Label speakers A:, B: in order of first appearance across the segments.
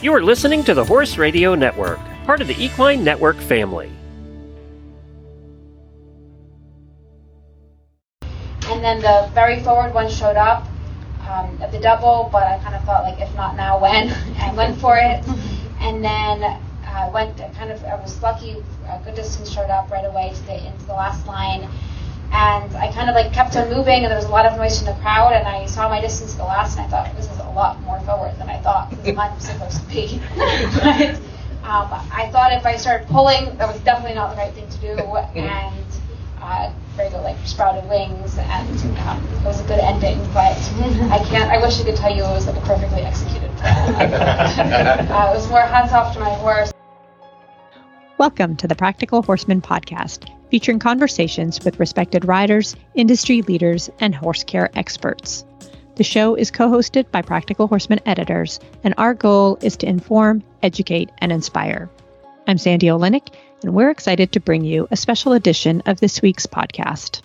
A: You are listening to the Horse Radio Network, part of the Equine Network family.
B: And then the very forward one showed up um, at the double, but I kind of thought like, if not now, when? I went for it, and then I uh, went kind of. I was lucky. A good distance showed up right away to the into the last line, and I kind of like kept on moving, and there was a lot of noise from the crowd, and I saw my distance to the last, and I thought this is a lot more forward than I thought this is I'm supposed to be. but um, I thought if I started pulling, that was definitely not the right thing to do, and uh, Brego like sprouted wings, and um, it was a good ending. But I can't. I wish I could tell you it was like a perfectly executed plan. uh, it was more hands off to my horse.
C: Welcome to the Practical Horseman podcast, featuring conversations with respected riders, industry leaders, and horse care experts. The show is co hosted by Practical Horseman editors, and our goal is to inform, educate, and inspire. I'm Sandy Oliynyk, and we're excited to bring you a special edition of this week's podcast.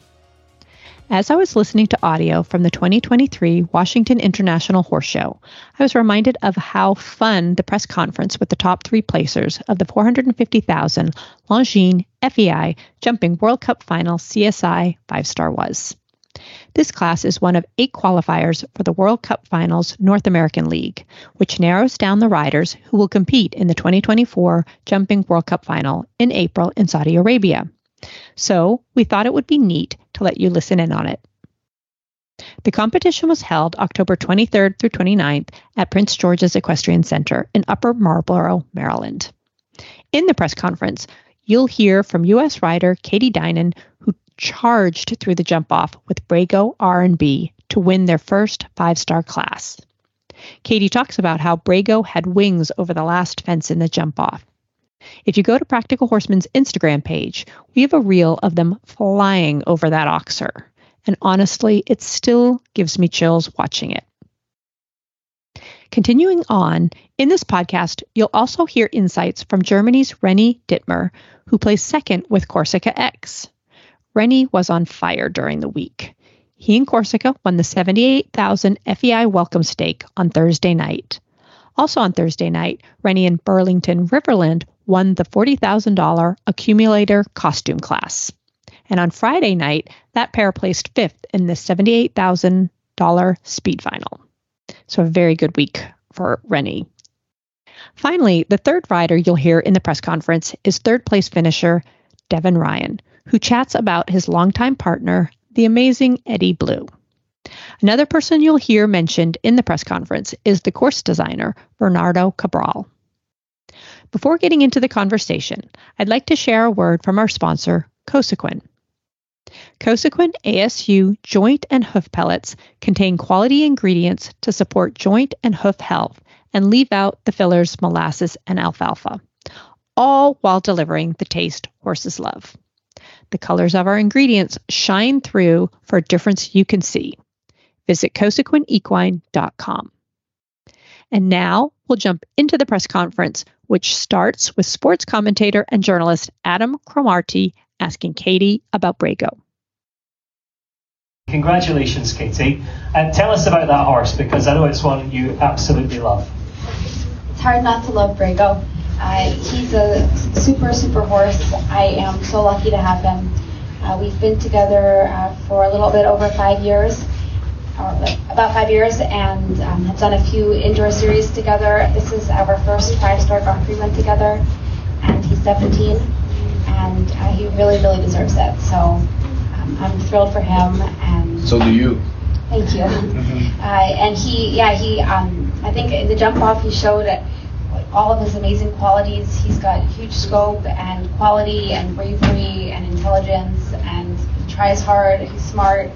C: As I was listening to audio from the 2023 Washington International Horse Show, I was reminded of how fun the press conference with the top three placers of the 450,000 Longines FEI Jumping World Cup Final CSI five star was. This class is one of eight qualifiers for the World Cup Finals North American League, which narrows down the riders who will compete in the 2024 Jumping World Cup Final in April in Saudi Arabia. So we thought it would be neat to let you listen in on it. The competition was held October 23rd through 29th at Prince George's Equestrian Center in Upper Marlboro, Maryland. In the press conference, you'll hear from U.S. rider Katie Dinan, who charged through the jump off with Brego R&B to win their first five-star class. Katie talks about how Brego had wings over the last fence in the jump off. If you go to Practical Horseman's Instagram page, we have a reel of them flying over that oxer. And honestly, it still gives me chills watching it. Continuing on, in this podcast, you'll also hear insights from Germany's René Dittmer, who placed second with Corsica X. René was on fire during the week. He and Corsica won the 78,000 FEI welcome stake on Thursday night. Also on Thursday night, René and Burlington Riverland won the $40,000 accumulator costume class. And on Friday night, that pair placed fifth in the $78,000 speed final. So a very good week for René. Finally, the third rider you'll hear in the press conference is third place finisher Devin Ryan, who chats about his longtime partner, the amazing Eddie Blue. Another person you'll hear mentioned in the press conference is the course designer, Bernardo Cabral. Before getting into the conversation, I'd like to share a word from our sponsor, Cosequin. Cosequin ASU joint and hoof pellets contain quality ingredients to support joint and hoof health and leave out the fillers, molasses, and alfalfa, all while delivering the taste horses love. The colors of our ingredients shine through for a difference you can see. Visit cosequinequine.com. And now we'll jump into the press conference, which starts with sports commentator and journalist Adam Cromarty asking Katie about Brego.
D: Congratulations, Katie. Uh, tell us about that horse because I know it's one you absolutely love.
B: It's hard not to love Brego. Uh, he's a super, super horse. I am so lucky to have him. Uh, we've been together uh, for a little bit over five years about five years and um, have done a few indoor series together. This is our first five-star Grand Prix win together, and he's 17, and uh, he really, really deserves it. So um, I'm thrilled for him. And
E: so do you.
B: Thank you. uh, and he, yeah, he. Um, I think in the jump off he showed all of his amazing qualities. He's got huge scope and quality and bravery and intelligence, and he tries hard. He's smart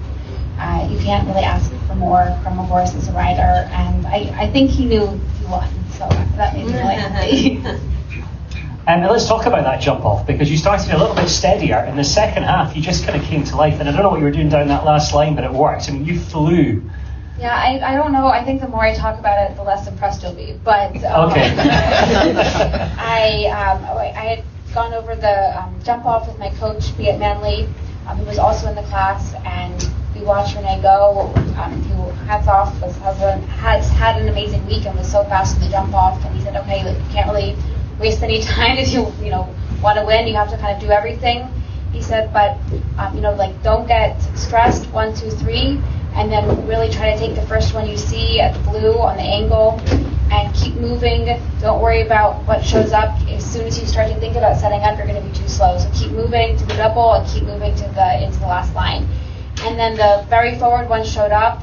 B: uh, you can't really ask for more from a horse as a rider, and I, I think he knew he won, so that made me really happy.
D: And let's talk about that jump off because you started a little bit steadier. In the second half, you just kind of came to life. And I don't know what you were doing down that last line, but it worked. I mean, you flew.
B: Yeah, I, I don't know. I think the more I talk about it, the less impressed you'll be. But
D: um, okay.
B: I um, I had gone over the um, jump off with my coach, Beat Mändli, um, who was also in the class, and we watched René go, um, who hats off has, has had an amazing week and was so fast in the jump off. And he said, okay, like, you can't really waste any time if you you know want to win. You have to kind of do everything. He said, but um, you know, like don't get stressed. One, two, three, and then really try to take the first one you see at the blue on the angle and keep moving. Don't worry about what shows up. As soon as you start to think about setting up, you're going to be too slow. So keep moving to the double and keep moving to the into the last line. And then the very forward one showed up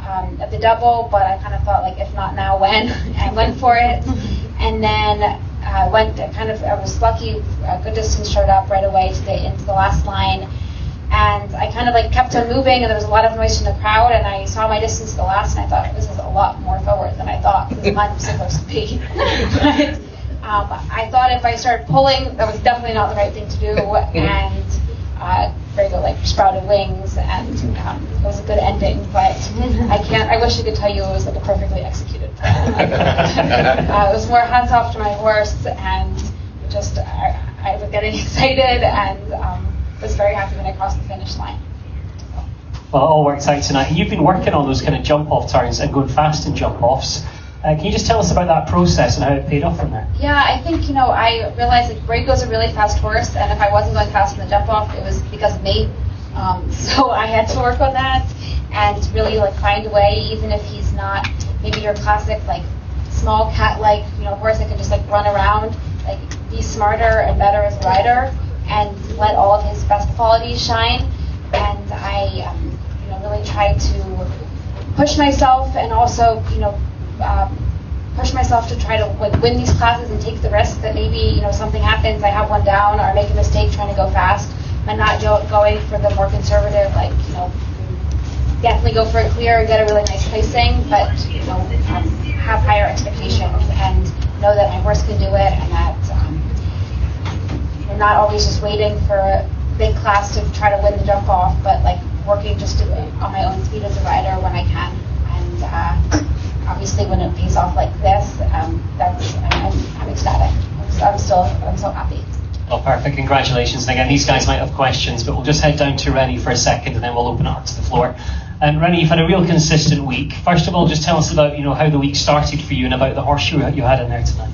B: um, at the double, but I kind of thought like, if not now, when? I went for it, and then uh, went kind of. I was lucky. A good distance showed up right away to the into the last line and I kind of like kept on moving, and there was a lot of noise from the crowd, and I saw my distance to the last, and I thought this is a lot more forward than I thought this is I'm supposed to be. but um, I thought if I started pulling, that was definitely not the right thing to do, and uh, Brego like sprouted wings, and um, it was a good ending. But I can't. I wish I could tell you it was like a perfectly executed plan. uh, it was more hands off to my horse, and just I, I was getting excited, and. Um, was very happy when I crossed the finish line.
D: Well, it all worked out tonight. You've been working on those kind of jump off turns and going fast in jump offs. Uh, can you just tell us about that process and how it paid off from there?
B: Yeah, I think, you know, I realized that Brego's a really fast horse, and if I wasn't going fast in the jump off, it was because of me. Um, so I had to work on that and really like find a way, even if he's not maybe your classic like small cat like you know horse that can just like run around, like be smarter and better as a rider and let all of his best qualities shine. And I, um, you know, really tried to push myself and also, you know, um, push myself to try to like win these classes and take the risk that maybe you know something happens, I have one down or I make a mistake trying to go fast, and not going for the more conservative, like you know, definitely go for it clear and get a really nice placing, but you know, um, have higher expectations and know that my horse can do it and that um and not always just waiting for a big class to try to win the jump off, but like working just to, on my own speed as a rider when I can. And obviously, when it pays off like this, um, that's I'm, I'm ecstatic. I'm, I'm still I'm so happy.
D: Well, perfect. Congratulations. And again, these guys might have questions, but we'll just head down to René for a second and then we'll open it up to the floor. And René, you've had a real consistent week. First of all, just tell us about you know how the week started for you and about the horseshoe you, you had in there tonight.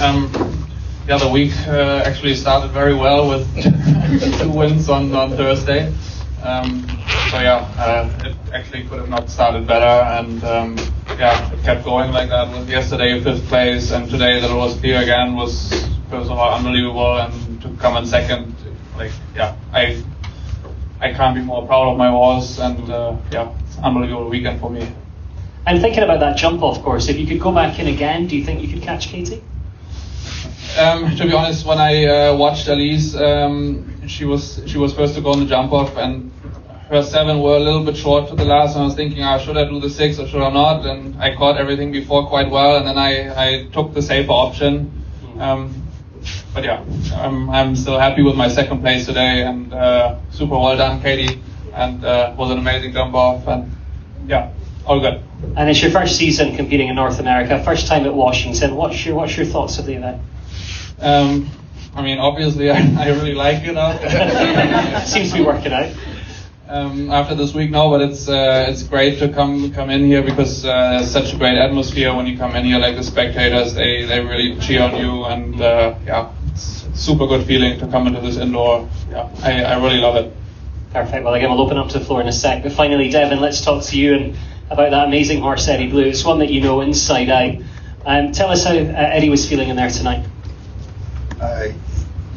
E: Um, yeah, the week uh, actually started very well with two wins on, on Thursday. Um, so yeah, uh, it actually could have not started better, and um, yeah, it kept going like that. With yesterday fifth place, and today that it was clear again was first of all unbelievable, and to come in second, like yeah, I I can't be more proud of my horse, and uh, yeah, it's an unbelievable weekend for me.
D: And thinking about that jump off course, if you could go back in again, do you think you could catch Katie?
E: Um, to be honest, when I uh, watched Elise, um, she was she was first to go on the jump off, and her seven were a little bit short to the last. And I was thinking, oh, should I do the six or should I not? And I caught everything before quite well, and then I, I took the safer option. Um, but yeah, I'm I'm still happy with my second place today, and uh, super well done, Katie, and uh, was an amazing jump off, and yeah, all good.
D: And it's your first season competing in North America, first time at Washington. What's your what's your thoughts of the event?
E: Um, I mean, obviously, I, I really like it, it.
D: Seems to be working out.
E: Um, after this week, now, but it's uh, it's great to come come in here because uh, there's such a great atmosphere when you come in here. Like the spectators, they, they really cheer on you, and uh, yeah, it's super good feeling to come into this indoor. Yeah, I, I really love it.
D: Perfect. Well, again, we'll open up to the floor in a sec. But finally, Devin, let's talk to you and about that amazing horse, Eddie Blue. It's one that you know inside out. Um, tell us how uh, Eddie was feeling in there tonight
F: uh,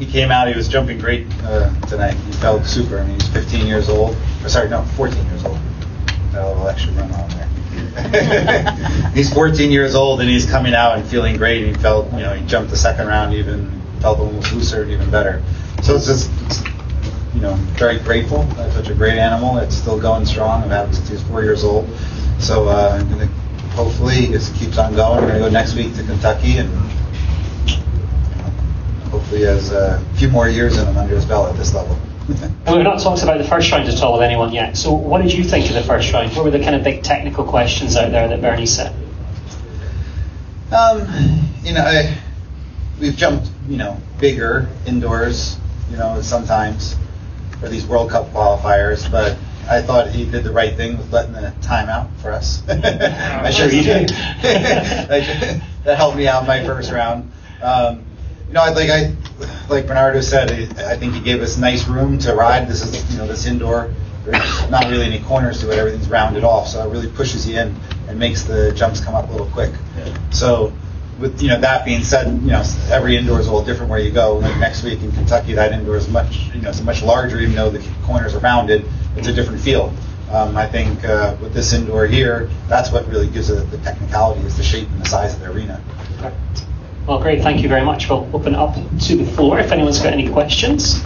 F: he came out. He was jumping great uh, tonight. He felt super. I mean, he's 15 years old. Or sorry, no, 14 years old. A little extra run on there. he's 14 years old and he's coming out and feeling great. He felt, you know, he jumped the second round, even felt a little looser and even better. So it's just, it's, you know, very grateful. That's such a great animal. It's still going strong. I've had him since he's four years old. So uh, I'm gonna hopefully he just keeps on going. We're gonna go next week to Kentucky and hopefully has a few more years in him under his belt at this level.
D: and we've not talked about the first round at all with anyone yet. So, what did you think of the first round? What were the kind of big technical questions out there that Bernie said?
F: Um, you know, I, we've jumped, you know, bigger indoors, you know, sometimes. for these World Cup qualifiers, but I thought he did the right thing with letting the time out for us. I
D: Sure he did.
F: that that helped me out in my first round. Um, you know, I like I like Bernardo said, I I think he gave us nice room to ride. This is you know this indoor. There's not really any corners to it. Everything's rounded off, so it really pushes you in and makes the jumps come up a little quick. So, with you know that being said, you know every indoor is a little different where you go. Like next week in Kentucky, that indoor is much you know it's much larger, even though the corners are rounded. It's a different feel. Um, I think uh, with this indoor here, that's what really gives it the technicality is the shape and the size of the arena.
D: Well, great. Thank you very much. We'll open up to the floor if anyone's got any questions.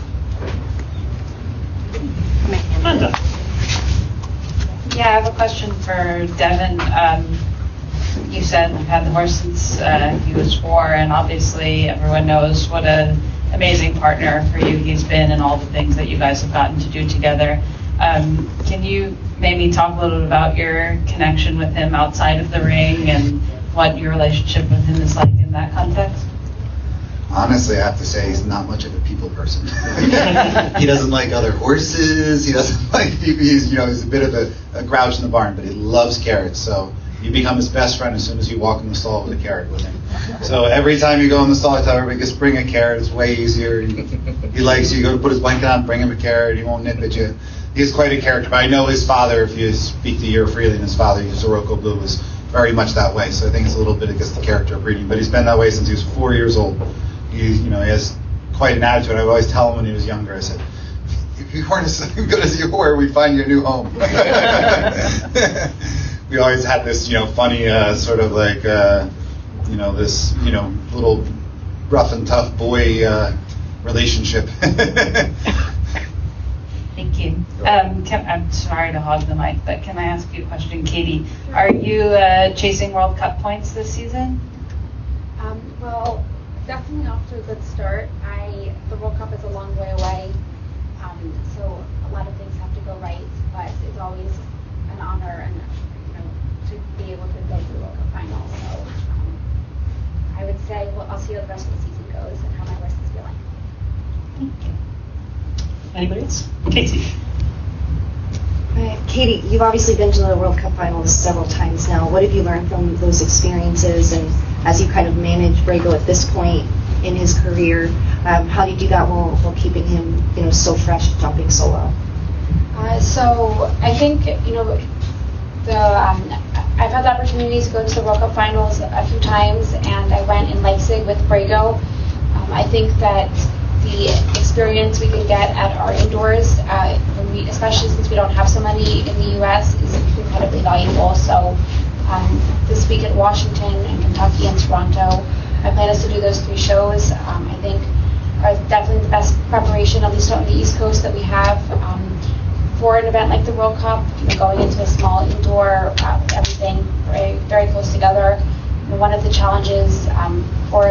D: Amanda.
G: Yeah, I have a question for Devin. Um, you said you've had the horse since uh, he was four, and obviously everyone knows what an amazing partner for you he's been and all the things that you guys have gotten to do together. Um, can you maybe talk a little bit about your connection with him outside of the ring and what your relationship with him is like that context?
H: Honestly, I have to say he's not much of a people person. he doesn't like other horses. He doesn't like he's you know he's a bit of a, a grouch in the barn, but he loves carrots. So you become his best friend as soon as you walk in the stall with a carrot with him. So every time you go in the stall, I tell everybody just bring a carrot. It's way easier. He, he likes you. Go to put his blanket on, bring him a carrot. He won't nip at you. He's quite a character. But I know his father. If you speak to Jur Vrieling, and his father, Zirocco Blue, was very much that way. So I think it's a little bit against the character of breeding. But he's been that way since he was four years old. He, you know, he has quite an attitude. I would always tell him when he was younger. I said, "If you weren't as good as you were, we'd find you a new home." we always had this, you know, funny uh, sort of like, uh, you know, this, you know, little rough and tough boy uh, relationship.
G: Thank you. Um, can, I'm sorry to hog the mic, but can I ask you a question, Katie? Are you uh, chasing World Cup points this season?
B: Um, well, definitely off to a good start. I the World Cup is a long way away, um, so a lot of things have to go right. But it's always an honor and you know to be able to go to the World Cup final. So um, I would say well, I'll see how the rest of the season goes and how my wrist is feeling.
G: Thank you.
D: Anybody else? Katie.
I: Uh, Katie, you've obviously been to the World Cup finals several times now. What have you learned from those experiences, and as you kind of manage Brego at this point in his career, um, how do you do that while, while keeping him, you know, so fresh, jumping so well?
B: Uh, so I think you know the um, I've had the opportunity to go to the World Cup finals a few times, and I went in Leipzig with Brego. Um, I think that the experience we can get at our indoors, uh, we, especially since we don't have so many in the U.S., is incredibly valuable. So um, this week at Washington and Kentucky and Toronto, my plan is to do those three shows. Um, I think are definitely the best preparation, at least on the East Coast, that we have. Um, for an event like the World Cup, you know, going into a small indoor, uh, everything very, very close together. One of the challenges um, for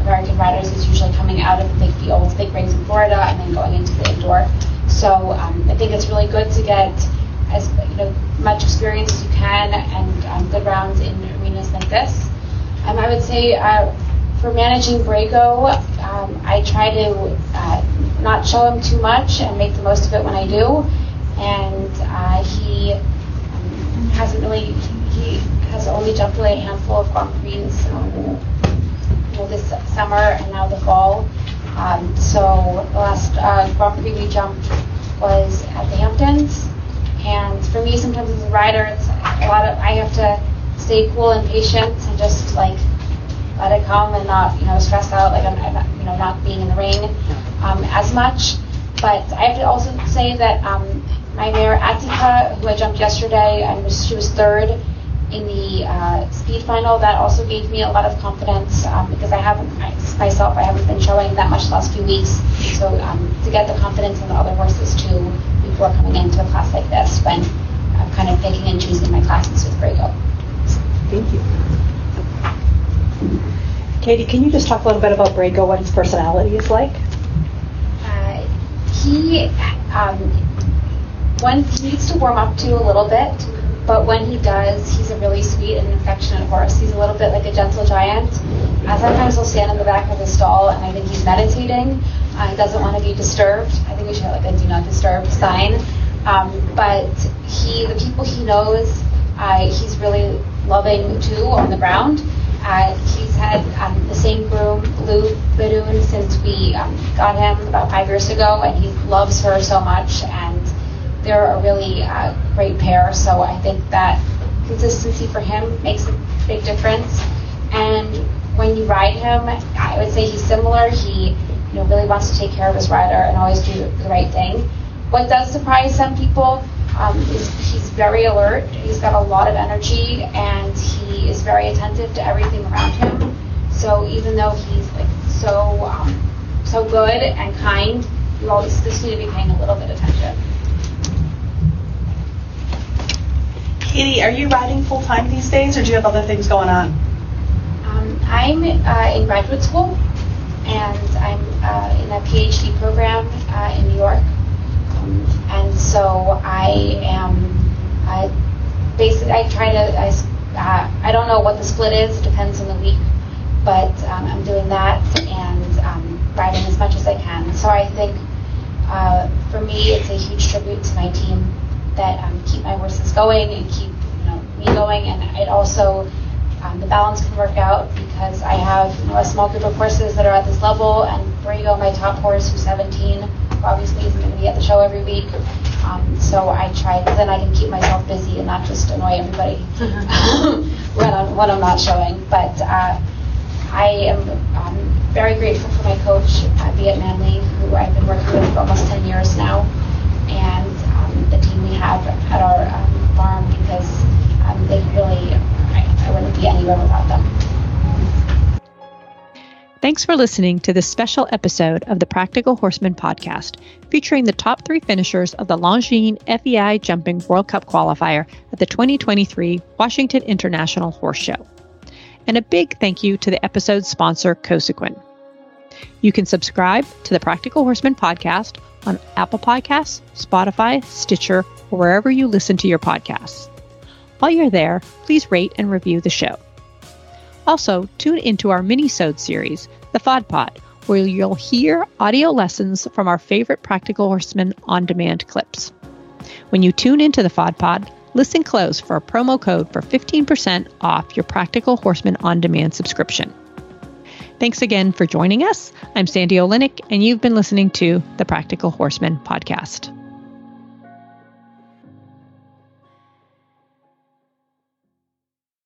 B: American riders is usually coming out of the big fields, big rings in Florida, and then going into the indoor. So um, I think it's really good to get as you know much experience as you can and um, good rounds in arenas like this. Um, I would say uh, for managing Brego, um, I try to uh, not show him too much and make the most of it when I do and uh, he um, hasn't really he has only jumped away a handful of Grand Prix well, this summer and now the fall. Um, so the last uh, Grand Prix we jumped was at the Hamptons, and for me, sometimes as a rider, it's a lot of I have to stay cool and patient and just like let it come and not you know stress out like I'm, I'm not, you know not being in the ring um, as much. But I have to also say that um, my mare Atika, who I jumped yesterday, and was, she was third in the uh, speed final. That also gave me a lot of confidence um, because I haven't I, myself I haven't been showing that much the last few weeks. So um, to get the confidence in the other horses too before coming into a class like this, when I'm kind of picking and choosing my classes with Brego.
C: Thank you. Katie, can you just talk a little bit about Brego, what his personality is like?
B: Uh, he um, when he needs to warm up to a little bit, but when he does, he's a really sweet and affectionate horse. He's a little bit like a gentle giant. Uh, sometimes he'll stand in the back of the stall, and I think he's meditating. Uh, he doesn't want to be disturbed. I think we should have like a do not disturb sign. Um, but he, the people he knows, uh, he's really loving too on the ground. Uh, he's had um, the same groom, Lou Badoon, since we um, got him about five years ago, and he loves her so much, and they're a really uh, great pair. So I think that consistency for him makes a big difference. And when you ride him, I would say he's similar. He, you know, really wants to take care of his rider and always do the right thing. What does surprise some people um, is he's very alert. He's got a lot of energy, and he is very attentive to everything around him. So even though he's like so um, so good and kind, you always just need to be paying a little bit of attention.
J: Katie, are you riding full time these days, or do you have other things going on?
B: Um, I'm uh, in graduate school, and I'm uh, in a PhD program uh, in New York. Um, and so I am uh, basically I try to I, uh, I don't know what the split is. It depends on the week, but um, I'm doing that and um, riding as much as I can. So I think uh, for me, it's a huge tribute to my team that um, keep my horses going and keep you know me going, and it also um, the balance can work out because I have you know, a small group of horses that are at this level, and Brego, my top horse, who's 17, obviously isn't going to be at the show every week. Um, so I try, then I can keep myself busy and not just annoy everybody when, I'm, when I'm not showing. But uh, I am um, very grateful for my coach, uh, Beat Mändli, who I've been working with for almost 10 years now,
C: Thanks for listening to this special episode of the Practical Horseman podcast, featuring the top three finishers of the Longines FEI Jumping World Cup qualifier at the 2023 Washington International Horse Show. And a big thank you to the episode's sponsor, Cosequin. You can subscribe to the Practical Horseman podcast on Apple Podcasts, Spotify, Stitcher, or wherever you listen to your podcasts. While you're there, please rate and review the show. Also, tune into our mini-sode series, The FOD Pod, where you'll hear audio lessons from our favorite Practical Horseman on-demand clips. When you tune into the FOD Pod, listen close for a promo code for 15% off your Practical Horseman on-demand subscription. Thanks again for joining us. I'm Sandy Oliynyk, and you've been listening to the Practical Horseman podcast.